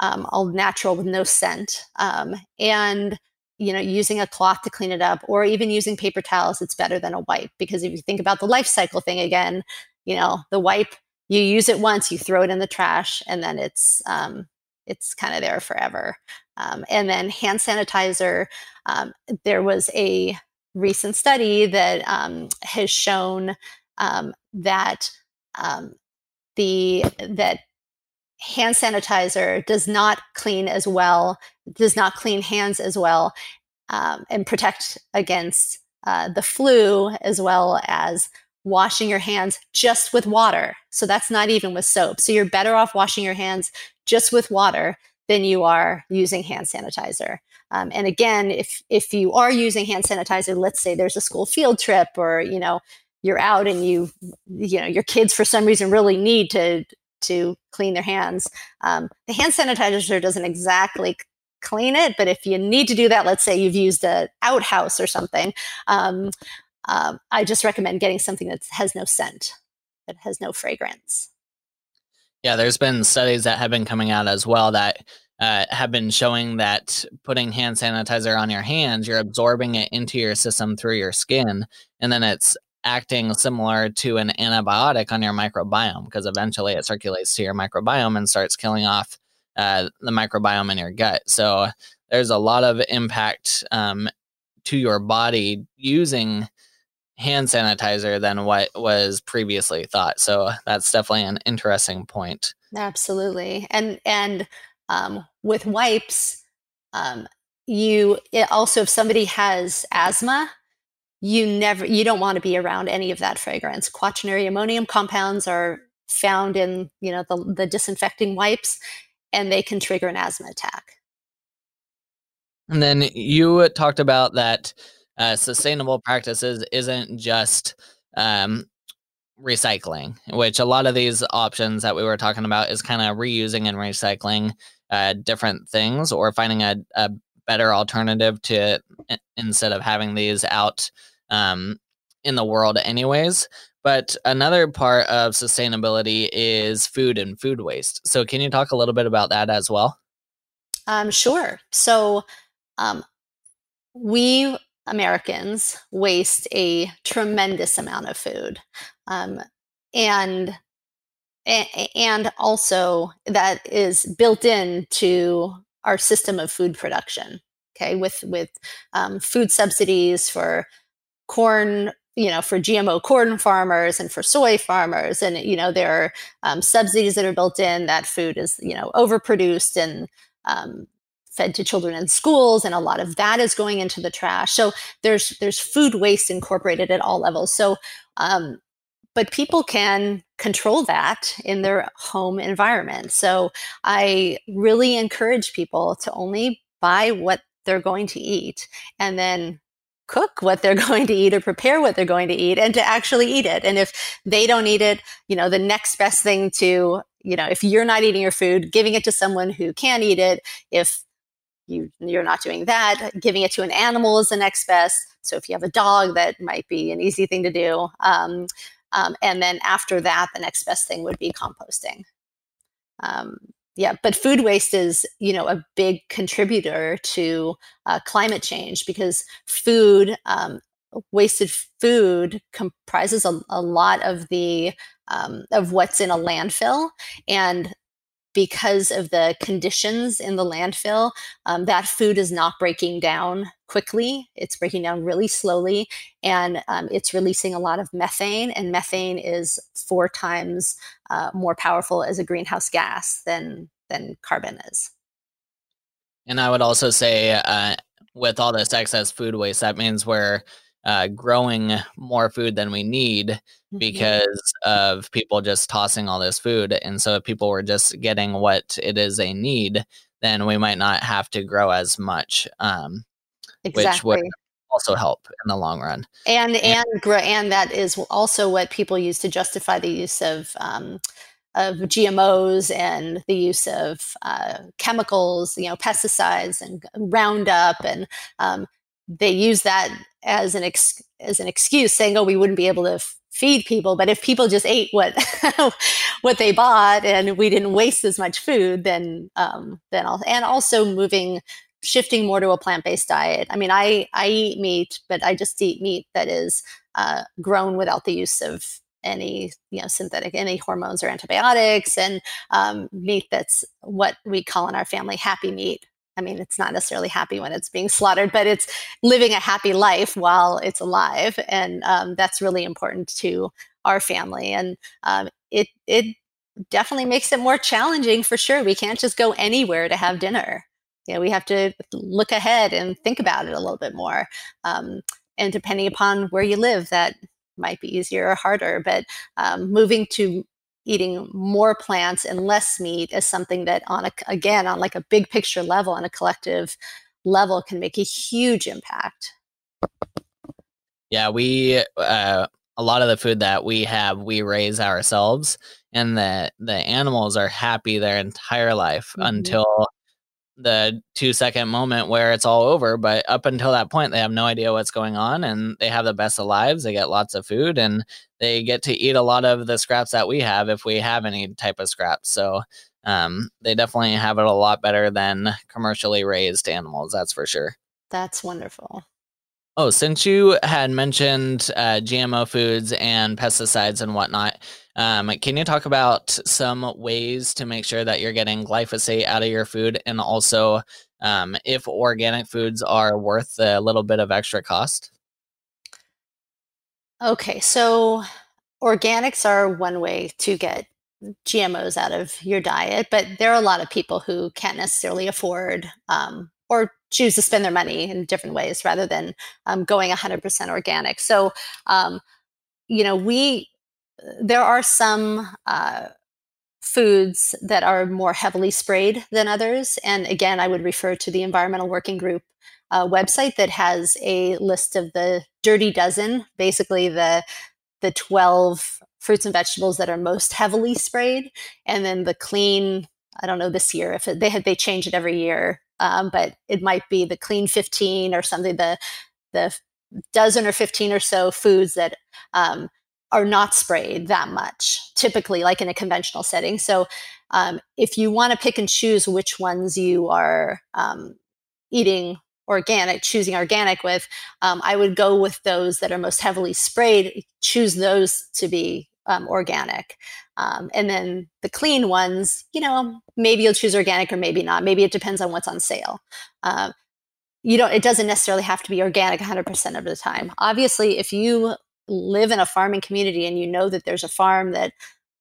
um, all natural with no scent. Um, and, you know, using a cloth to clean it up or even using paper towels, it's better than a wipe. Because if you think about the life cycle thing again, you know, the wipe, you use it once, you throw it in the trash, and then it's, um, it's kind of there forever. Um, and then hand sanitizer, um, there was a recent study that um, has shown um, that um, the that hand sanitizer does not clean as well, does not clean hands as well, um, and protect against uh, the flu as well as washing your hands just with water. So that's not even with soap. So you're better off washing your hands just with water than you are using hand sanitizer. Um, and again, if if you are using hand sanitizer, let's say there's a school field trip, or you know you're out and you you know your kids for some reason really need to to clean their hands. Um, the hand sanitizer doesn't exactly clean it, but if you need to do that, let's say you've used an outhouse or something, um, um, I just recommend getting something that has no scent, that has no fragrance. Yeah, there's been studies that have been coming out as well that uh, have been showing that putting hand sanitizer on your hands, you're absorbing it into your system through your skin, and then it's acting similar to an antibiotic on your microbiome because eventually it circulates to your microbiome and starts killing off uh, the microbiome in your gut. So there's a lot of impact um, to your body using hand sanitizer than what was previously thought. So that's definitely an interesting point. Absolutely. And and um, with wipes, um, you also if somebody has asthma, you never you don't want to be around any of that fragrance. Quaternary ammonium compounds are found in you know the, the disinfecting wipes, and they can trigger an asthma attack. And then you talked about that uh, sustainable practices isn't just um, recycling, which a lot of these options that we were talking about is kind of reusing and recycling uh, different things or finding a, a better alternative to instead of having these out um, in the world anyways. But another part of sustainability is food and food waste. So can you talk a little bit about that as well? Um, sure. So um, we americans waste a tremendous amount of food. Um, and and also that is built into our system of food production okay with with um, food subsidies for corn you know for gmo corn farmers and for soy farmers. And you know there are um, subsidies that are built in that food is you know overproduced and um, fed to children in schools and a lot of that is going into the trash. So there's there's food waste incorporated at all levels. So um, but people can control that in their home environment. So i really encourage people to only buy what they're going to eat and then cook what they're going to eat or prepare what they're going to eat and to actually eat it. And if they don't eat it you know the next best thing to you know if you're not eating your food giving it to someone who can eat it. If you you're not doing that giving it to an animal is the next best. So if you have a dog that might be an easy thing to do. Um, um, and then after that the next best thing would be composting. Um, yeah but food waste is you know a big contributor to uh, climate change because food um, wasted food comprises a, a lot of the um, of what's in a landfill. And because of the conditions in the landfill, um, that food is not breaking down quickly. It's breaking down really slowly, and um, it's releasing a lot of methane. And methane is four times uh, more powerful as a greenhouse gas than than carbon is. And I would also say, uh, with all this excess food waste, that means we're uh, growing more food than we need mm-hmm. because of people just tossing all this food. And so if people were just getting what it is they need, then we might not have to grow as much, um, exactly. which would also help in the long run. And and and, and that is also what people use to justify the use of. Um, of GMOs and the use of uh, chemicals, you know, pesticides and Roundup, and um, they use that as an ex- as an excuse, saying, "Oh, we wouldn't be able to f- feed people." But if people just ate what what they bought and we didn't waste as much food, then um, then I'll, and also moving shifting more to a plant based diet. I mean, I I eat meat, but I just eat meat that is uh, grown without the use of any you know synthetic any hormones or antibiotics and um, meat that's what we call in our family happy meat I mean, it's not necessarily happy when it's being slaughtered, but it's living a happy life while it's alive, and um, that's really important to our family. And um, it it definitely makes it more challenging for sure. We can't just go anywhere to have dinner. You know, we have to look ahead and think about it a little bit more. Um, and depending upon where you live, that might be easier or harder. But um, moving to eating more plants and less meat is something that on a again on like a big picture level on a collective level can make a huge impact yeah we uh, a lot of the food that we have we raise ourselves and the the animals are happy their entire life mm-hmm. until the two second moment where it's all over. But up until that point, they have no idea what's going on and they have the best of lives. They get lots of food and they get to eat a lot of the scraps that we have if we have any type of scraps. So um, they definitely have it a lot better than commercially raised animals. That's for sure. That's wonderful. Oh, since you had mentioned uh, GMO foods and pesticides and whatnot, um, can you talk about some ways to make sure that you're getting glyphosate out of your food and also um, if organic foods are worth a little bit of extra cost? Okay, so organics are one way to get GMOs out of your diet, but there are a lot of people who can't necessarily afford um, or choose to spend their money in different ways rather than um, going 100% organic. So, um, you know, we there are some uh, foods that are more heavily sprayed than others. And again, I would refer to the Environmental Working Group uh, website that has a list of the dirty dozen, basically the the 12 fruits and vegetables that are most heavily sprayed, and then the clean. I don't know this year if it, they had they change it every year, um, but it might be the clean 15 or something. The the dozen or 15 or so foods that um, are not sprayed that much, typically, like in a conventional setting. So, um, if you want to pick and choose which ones you are um, eating organic, choosing organic with, um, I would go with those that are most heavily sprayed. Choose those to be um, organic. Um, and then the clean ones, you know, maybe you'll choose organic or maybe not. Maybe it depends on what's on sale. Uh, you don't, it doesn't necessarily have to be organic 100% of the time. Obviously, if you live in a farming community and you know that there's a farm that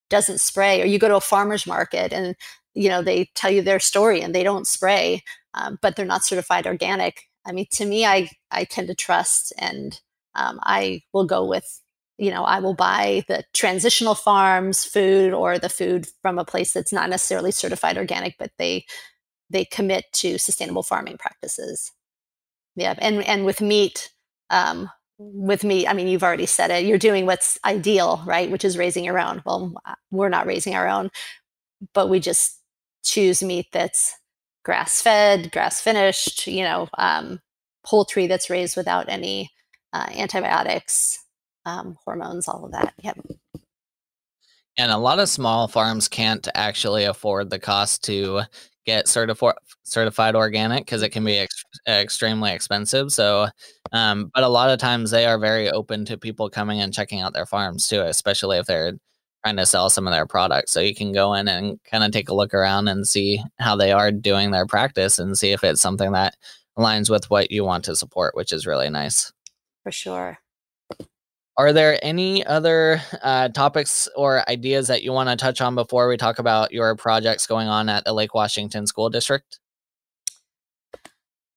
doesn't spray or you go to a farmer's market and you know they tell you their story and they don't spray um, but they're not certified organic. I mean, to me, I I tend to trust, and um, I will go with you know, I will buy the transitional farms food or the food from a place that's not necessarily certified organic, but they they commit to sustainable farming practices. Yeah, and and with meat, um, with meat, I mean, you've already said it. You're doing what's ideal, right? Which is raising your own. Well, we're not raising our own, but we just choose meat that's grass fed, grass finished. You know, um, poultry that's raised without any uh, antibiotics um, hormones, all of that. Yep. And a lot of small farms can't actually afford the cost to get certified certified organic because it can be ex- extremely expensive. So, um, but a lot of times they are very open to people coming and checking out their farms too, especially if they're trying to sell some of their products. So you can go in and kind of take a look around and see how they are doing their practice and see if it's something that aligns with what you want to support, which is really nice. For sure. Are there any other uh, topics or ideas that you want to touch on before we talk about your projects going on at the Lake Washington School District?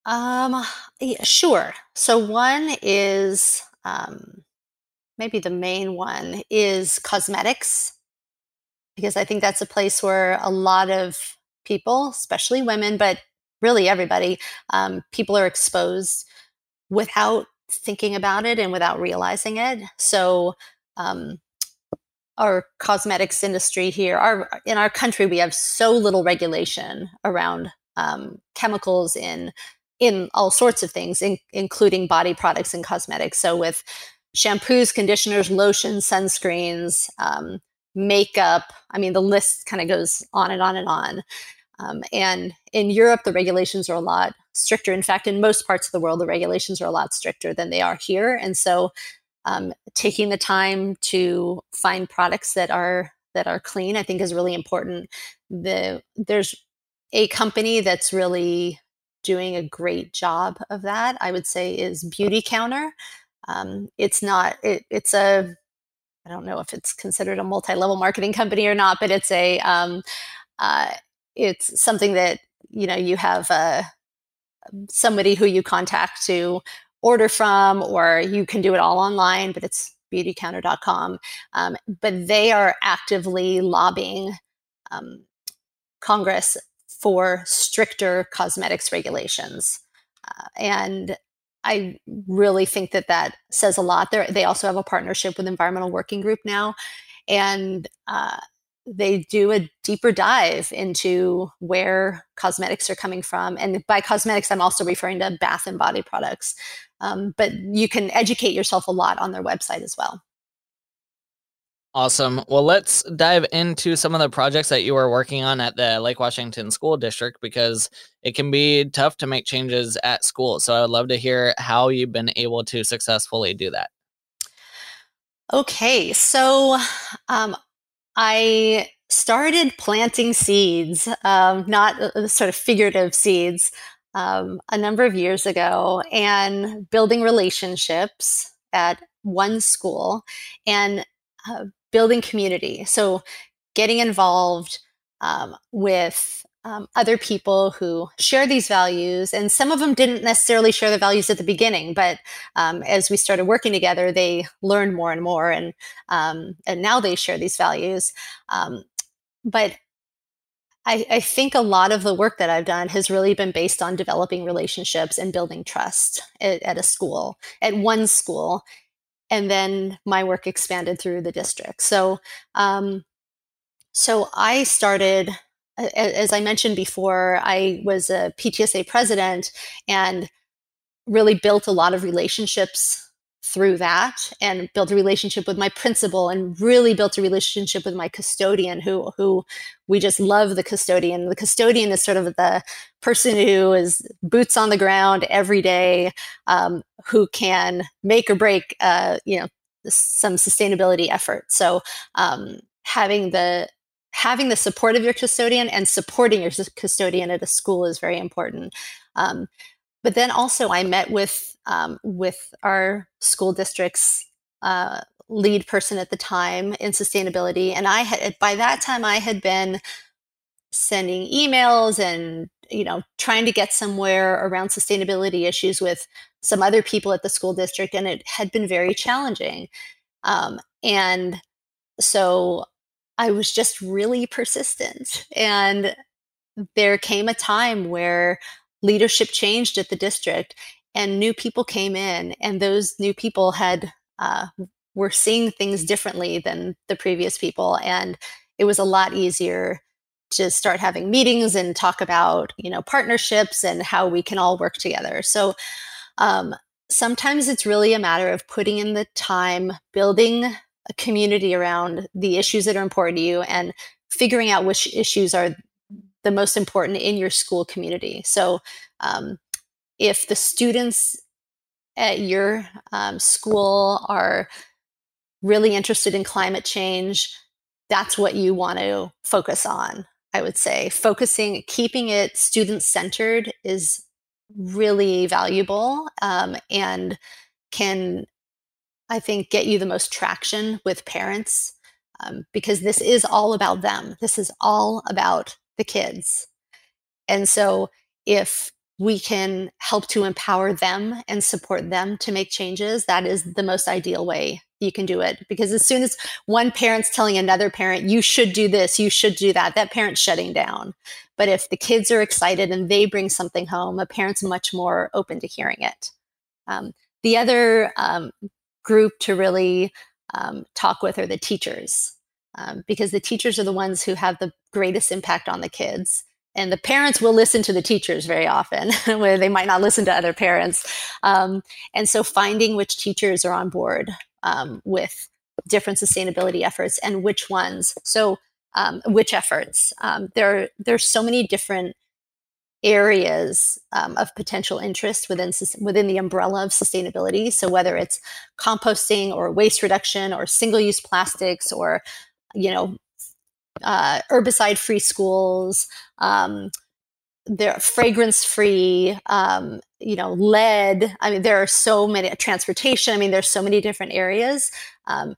Um, yeah, sure. So one is um, maybe the main one is cosmetics, because I think that's a place where a lot of people, especially women, but really everybody, um, people are exposed without thinking about it and without realizing it. So, um, our cosmetics industry here, our in our country, we have so little regulation around um, chemicals in in all sorts of things, in, including body products and cosmetics. So, with shampoos, conditioners, lotions, sunscreens, um, makeup, I mean, the list kind of goes on and on and on. Um, and in Europe, the regulations are a lot stricter. In fact, in most parts of the world, the regulations are a lot stricter than they are here. And so, um, taking the time to find products that are that are clean, I think, is really important. The there's a company that's really doing a great job of that. I would say is Beautycounter. Um, it's not. It, it's a. I don't know if it's considered a multi-level marketing company or not, but it's a. Um, uh, it's something that you know you have a somebody who you contact to order from, or you can do it all online, but it's beautycounter.com. Um, but they are actively lobbying um, Congress for stricter cosmetics regulations. Uh, and I really think that that says a lot. They're, they also have a partnership with Environmental Working Group now. And uh, they do a deeper dive into where cosmetics are coming from. And by cosmetics, I'm also referring to bath and body products. Um, but you can educate yourself a lot on their website as well. Awesome. Well, let's dive into some of the projects that you are working on at the Lake Washington School District because it can be tough to make changes at school. So I would love to hear how you've been able to successfully do that. Okay, so um, I started planting seeds, um, not uh, sort of figurative seeds, um, a number of years ago and building relationships at one school and uh, building community. So, getting involved um, with um, other people who share these values. And some of them didn't necessarily share the values at the beginning, but um, as we started working together, they learned more and more, and um, and now they share these values. Um, but I, I, think a lot of the work that I've done has really been based on developing relationships and building trust at, at a school, at one school, and then my work expanded through the district. So. Um, so I started as I mentioned before, I was a PTSA president and really built a lot of relationships through that and built a relationship with my principal and really built a relationship with my custodian who who we just love the custodian. The custodian is sort of the person who is boots on the ground every day um, who can make or break uh, you know some sustainability effort so um, having the having the support of your custodian and supporting your custodian at a school is very important. Um, but then also, I met with um, with our school district's uh, lead person at the time in sustainability, and I had by that time I had been sending emails and you know, trying to get somewhere around sustainability issues with some other people at the school district, and it had been very challenging. Um, and so I was just really persistent. And there came a time where leadership changed at the district and new people came in, and those new people had uh, were seeing things differently than the previous people. And it was a lot easier to start having meetings and talk about you know partnerships and how we can all work together so um, sometimes it's really a matter of putting in the time building a community around the issues that are important to you and figuring out which issues are the most important in your school community so um, if the students at your um, school are really interested in climate change that's what you want to focus on I would say. Focusing, keeping it student centered is really valuable um, and can, I think, get you the most traction with parents um, because this is all about them. This is all about the kids. And so if we can help to empower them and support them to make changes, that is the most ideal way you can do it. Because as soon as one parent's telling another parent, you should do this, you should do that, that parent's shutting down. But if the kids are excited and they bring something home, a parent's much more open to hearing it. Um, the other um, group to really um, talk with are the teachers, um, because the teachers are the ones who have the greatest impact on the kids and the parents will listen to the teachers very often where they might not listen to other parents um, and so finding which teachers are on board um, with different sustainability efforts and which ones so um, which efforts um, there there's so many different areas um, of potential interest within within the umbrella of sustainability. So whether it's composting or waste reduction or single use plastics or you know uh, herbicide free schools um, they're fragrance free um, you know lead. I mean there are so many transportation i mean there's so many different areas. Um,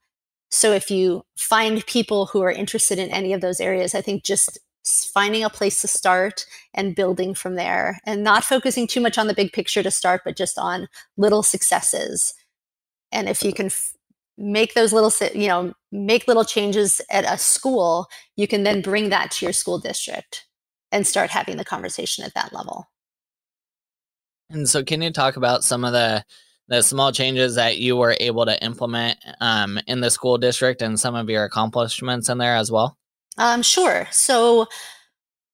so if you find people who are interested in any of those areas i think just finding a place to start and building from there and not focusing too much on the big picture to start but just on little successes. And if you can f- make those little you know make little changes at a school you can then bring that to your school district and start having the conversation at that level. And so can you talk about some of the the small changes that you were able to implement um, in the school district and some of your accomplishments in there as well um, sure so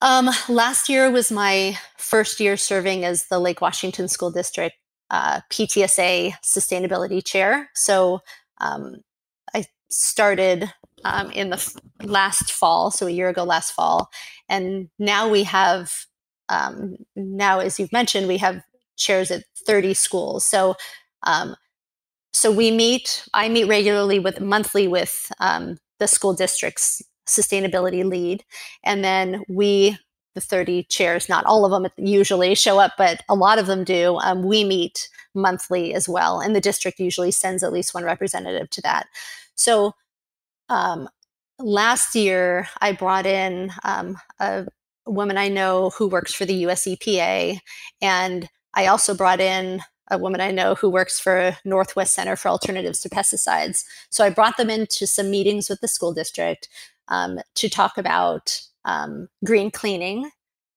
um, last year was my first year serving as the lake washington school district uh, ptsa sustainability chair so um, I started um, in the f- last fall, so a year ago last fall, and now we have um, now, as you've mentioned, we have chairs at 30 schools. So, um, so we meet. I meet regularly with monthly with um, the school district's sustainability lead, and then we the 30 chairs, not all of them usually show up, but a lot of them do. Um, we meet monthly as well, and the district usually sends at least one representative to that. So um, last year, I brought in um, a woman I know who works for the US EPA, and I also brought in a woman I know who works for Northwest Center for Alternatives to Pesticides. So I brought them into some meetings with the school district um, to talk about um, green cleaning,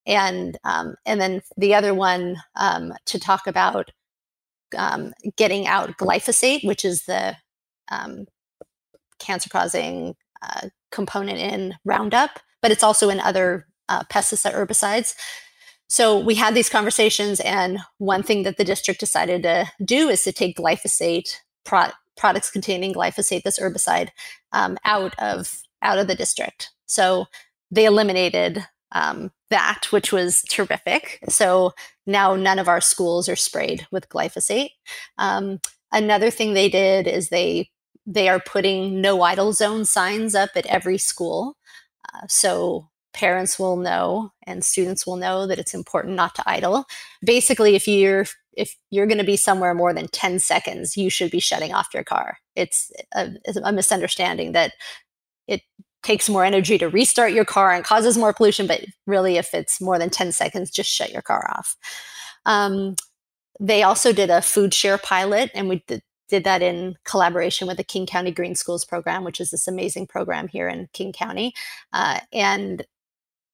and um, and then the other one um, to talk about um, getting out glyphosate, which is the um, cancer-causing uh, component in Roundup, but it's also in other uh, pesticide herbicides. So we had these conversations, and one thing that the district decided to do is to take glyphosate pro- products containing glyphosate, this herbicide, um, out of out of the district. So they eliminated um, that, which was terrific. So now none of our schools are sprayed with glyphosate. Um, another thing they did is they they are putting no idle zone signs up at every school, uh, so parents will know and students will know that it's important not to idle. Basically, if you're if you're going to be somewhere more than 10 seconds, you should be shutting off your car. It's a, a misunderstanding that it takes more energy to restart your car and causes more pollution. But really, if it's more than 10 seconds, just shut your car off. Um, they also did a food share pilot, and we did, did that in collaboration with the King County Green Schools program, which is this amazing program here in King County. Uh, and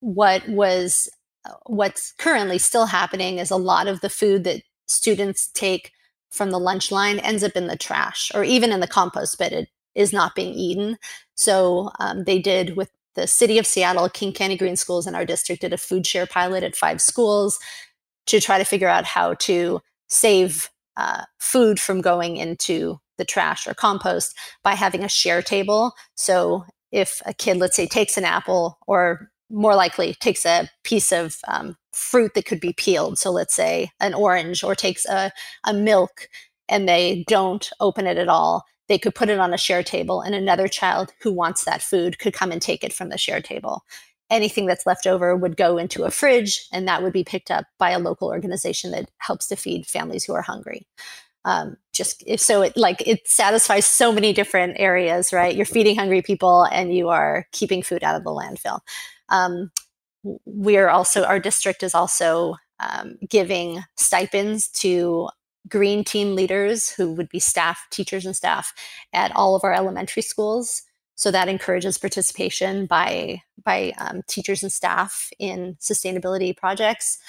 what was uh, what's currently still happening is a lot of the food that students take from the lunch line ends up in the trash or even in the compost but it is not being eaten so um, they did with the city of seattle king county green schools in our district did a food share pilot at five schools to try to figure out how to save uh, food from going into the trash or compost by having a share table so if a kid let's say takes an apple or more likely takes a piece of um, fruit that could be peeled. So let's say an orange, or takes a, a milk and they don't open it at all. They could put it on a share table, and another child who wants that food could come and take it from the share table. Anything that's left over would go into a fridge, and that would be picked up by a local organization that helps to feed families who are hungry. Um, just if so, it like it satisfies so many different areas, right? You're feeding hungry people, and you are keeping food out of the landfill. Um, we are also, our district is also um, giving stipends to green team leaders who would be staff, teachers, and staff at all of our elementary schools. So that encourages participation by by um, teachers and staff in sustainability projects.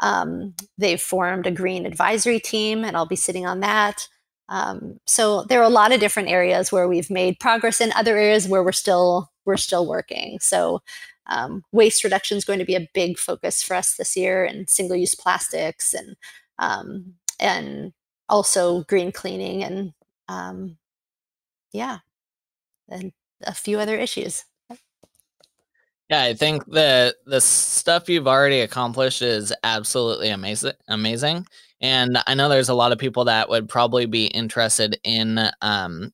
Um, they've formed a green advisory team, and I'll be sitting on that. Um, so there are a lot of different areas where we've made progress, and other areas where we're still we're still working. So um, waste reduction is going to be a big focus for us this year, and single-use plastics, and um, and also green cleaning, and um, yeah, and a few other issues. Yeah, I think the the stuff you've already accomplished is absolutely amazing. Amazing, and I know there's a lot of people that would probably be interested in um,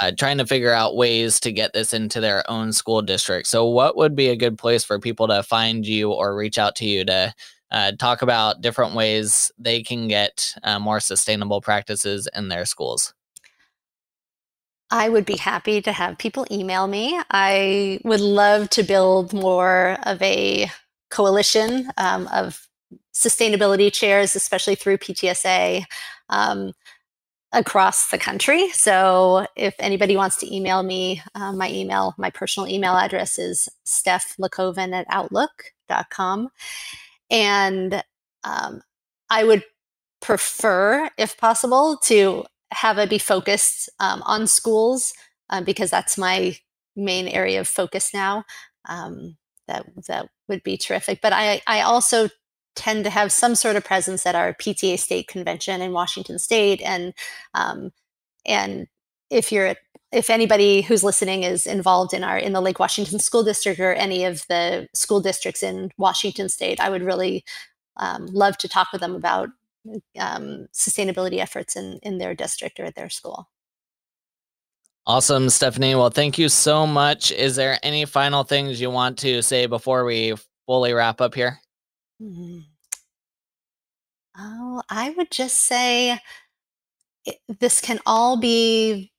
uh, trying to figure out ways to get this into their own school district. So, what would be a good place for people to find you or reach out to you to uh, talk about different ways they can get uh, more sustainable practices in their schools? I would be happy to have people email me. I would love to build more of a coalition um, of sustainability chairs, especially through PTSA. Um, across the country. So if anybody wants to email me, uh, my email, my personal email address is stephlekoven at outlook.com. And um, I would prefer, if possible, to have it be focused um, on schools um, because that's my main area of focus now. Um, that that would be terrific. But I I also tend to have some sort of presence at our PTA state convention in Washington State, and um, and if you're if anybody who's listening is involved in our in the Lake Washington School District or any of the school districts in Washington State, I would really um, love to talk with them about um, sustainability efforts in in their district or at their school. Awesome, Stephanie. Well, thank you so much. Is there any final things you want to say before we fully wrap up here? Mm-hmm. Oh, I would just say it, this can all be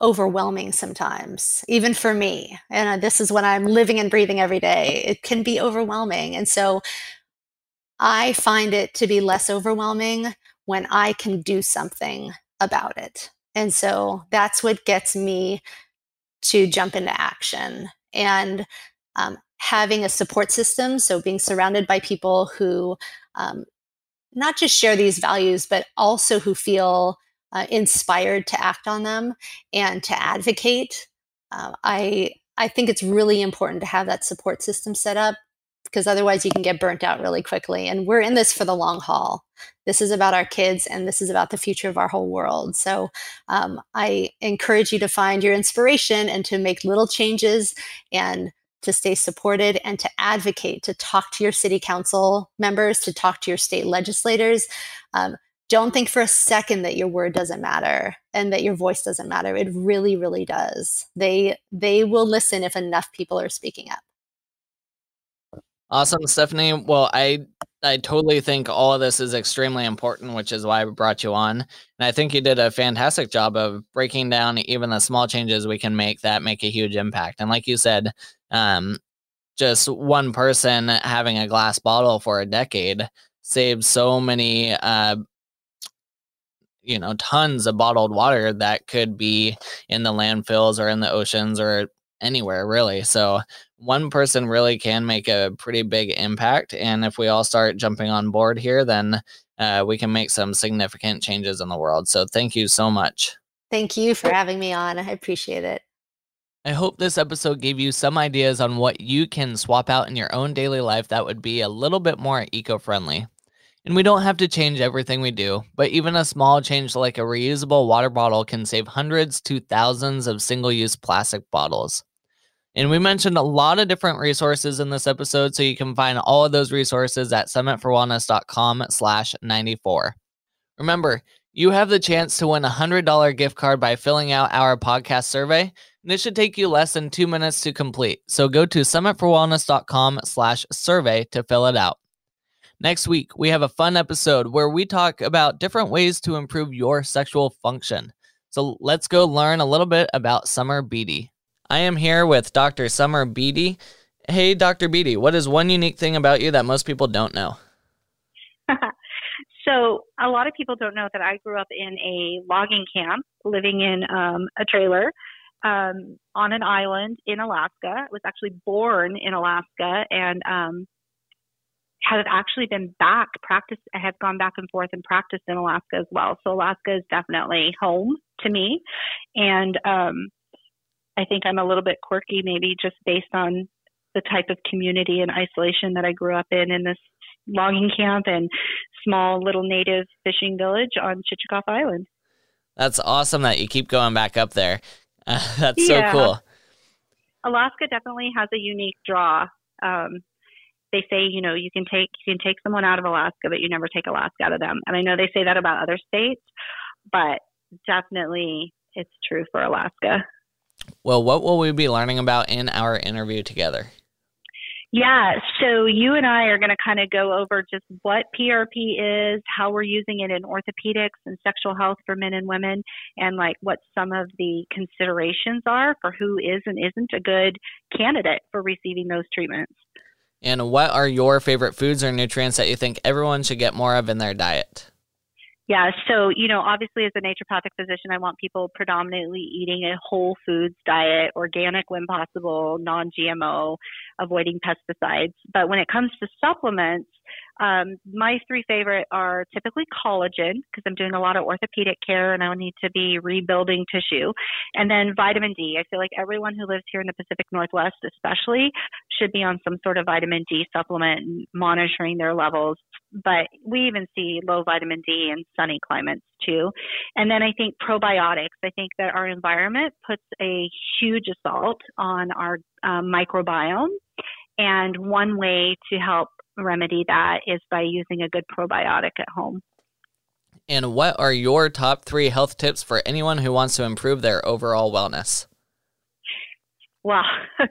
overwhelming sometimes, even for me. And uh, this is what I'm living and breathing every day. It can be overwhelming. And so I find it to be less overwhelming when I can do something about it. And so that's what gets me to jump into action. And um, having a support system, so being surrounded by people who um, not just share these values, but also who feel uh, inspired to act on them and to advocate. Uh, I I think it's really important to have that support system set up because otherwise you can get burnt out really quickly. And we're in this for the long haul. This is about our kids and this is about the future of our whole world. So um, I encourage you to find your inspiration and to make little changes and to stay supported and to advocate, to talk to your city council members, to talk to your state legislators. Um, don't think for a second that your word doesn't matter and that your voice doesn't matter. It really, really does. They they will listen if enough people are speaking up. Awesome, Stephanie. Well, I I totally think all of this is extremely important, which is why I brought you on. And I think you did a fantastic job of breaking down even the small changes we can make that make a huge impact. And like you said, um, just one person having a glass bottle for a decade saves so many uh, you know tons of bottled water that could be in the landfills or in the oceans or anywhere really. So one person really can make a pretty big impact and if we all start jumping on board here then uh, we can make some significant changes in the world. So thank you so much. Thank you for having me on. I appreciate it. I hope this episode gave you some ideas on what you can swap out in your own daily life that would be a little bit more eco friendly. And we don't have to change everything we do, but even a small change like a reusable water bottle can save hundreds to thousands of single use plastic bottles. And we mentioned a lot of different resources in this episode, so you can find all of those resources at summitforwellness.com slash 94. Remember, you have the chance to win a $100 gift card by filling out our podcast survey, and it should take you less than two minutes to complete. So go to summitforwellness.com slash survey to fill it out. Next week, we have a fun episode where we talk about different ways to improve your sexual function. So let's go learn a little bit about Summer Beatty. I am here with Dr. Summer Beatty. Hey, Dr. Beatty, what is one unique thing about you that most people don't know? so, a lot of people don't know that I grew up in a logging camp, living in um, a trailer um, on an island in Alaska. I was actually born in Alaska and um, have actually been back practice I have gone back and forth and practiced in Alaska as well. So Alaska is definitely home to me. And um I think I'm a little bit quirky maybe just based on the type of community and isolation that I grew up in in this logging camp and small little native fishing village on Chichagof Island. That's awesome that you keep going back up there. Uh, that's yeah. so cool. Alaska definitely has a unique draw. Um, they say, you know, you can take you can take someone out of Alaska, but you never take Alaska out of them. And I know they say that about other states, but definitely it's true for Alaska. Well, what will we be learning about in our interview together? Yeah, so you and I are going to kind of go over just what PRP is, how we're using it in orthopedics and sexual health for men and women, and like what some of the considerations are for who is and isn't a good candidate for receiving those treatments. And what are your favorite foods or nutrients that you think everyone should get more of in their diet? Yeah, so, you know, obviously as a naturopathic physician, I want people predominantly eating a whole foods diet, organic when possible, non GMO, avoiding pesticides. But when it comes to supplements, um, my three favorite are typically collagen because I'm doing a lot of orthopedic care and I need to be rebuilding tissue. And then vitamin D. I feel like everyone who lives here in the Pacific Northwest, especially, should be on some sort of vitamin D supplement and monitoring their levels. But we even see low vitamin D in sunny climates too. And then I think probiotics. I think that our environment puts a huge assault on our um, microbiome. And one way to help remedy that is by using a good probiotic at home. And what are your top three health tips for anyone who wants to improve their overall wellness? Well,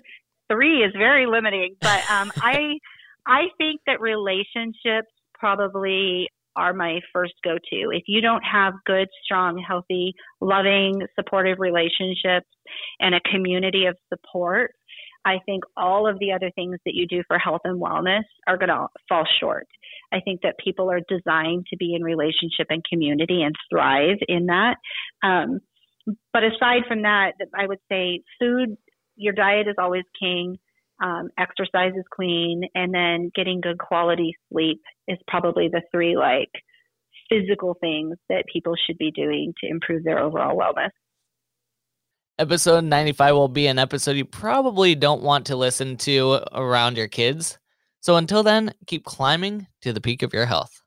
three is very limiting, but um, I I think that relationships probably are my first go to. If you don't have good, strong, healthy, loving, supportive relationships and a community of support, I think all of the other things that you do for health and wellness are going to fall short. I think that people are designed to be in relationship and community and thrive in that. Um, but aside from that, I would say food, your diet is always king. Um, exercise is clean, and then getting good quality sleep is probably the three like physical things that people should be doing to improve their overall wellness. Episode 95 will be an episode you probably don't want to listen to around your kids. So until then, keep climbing to the peak of your health.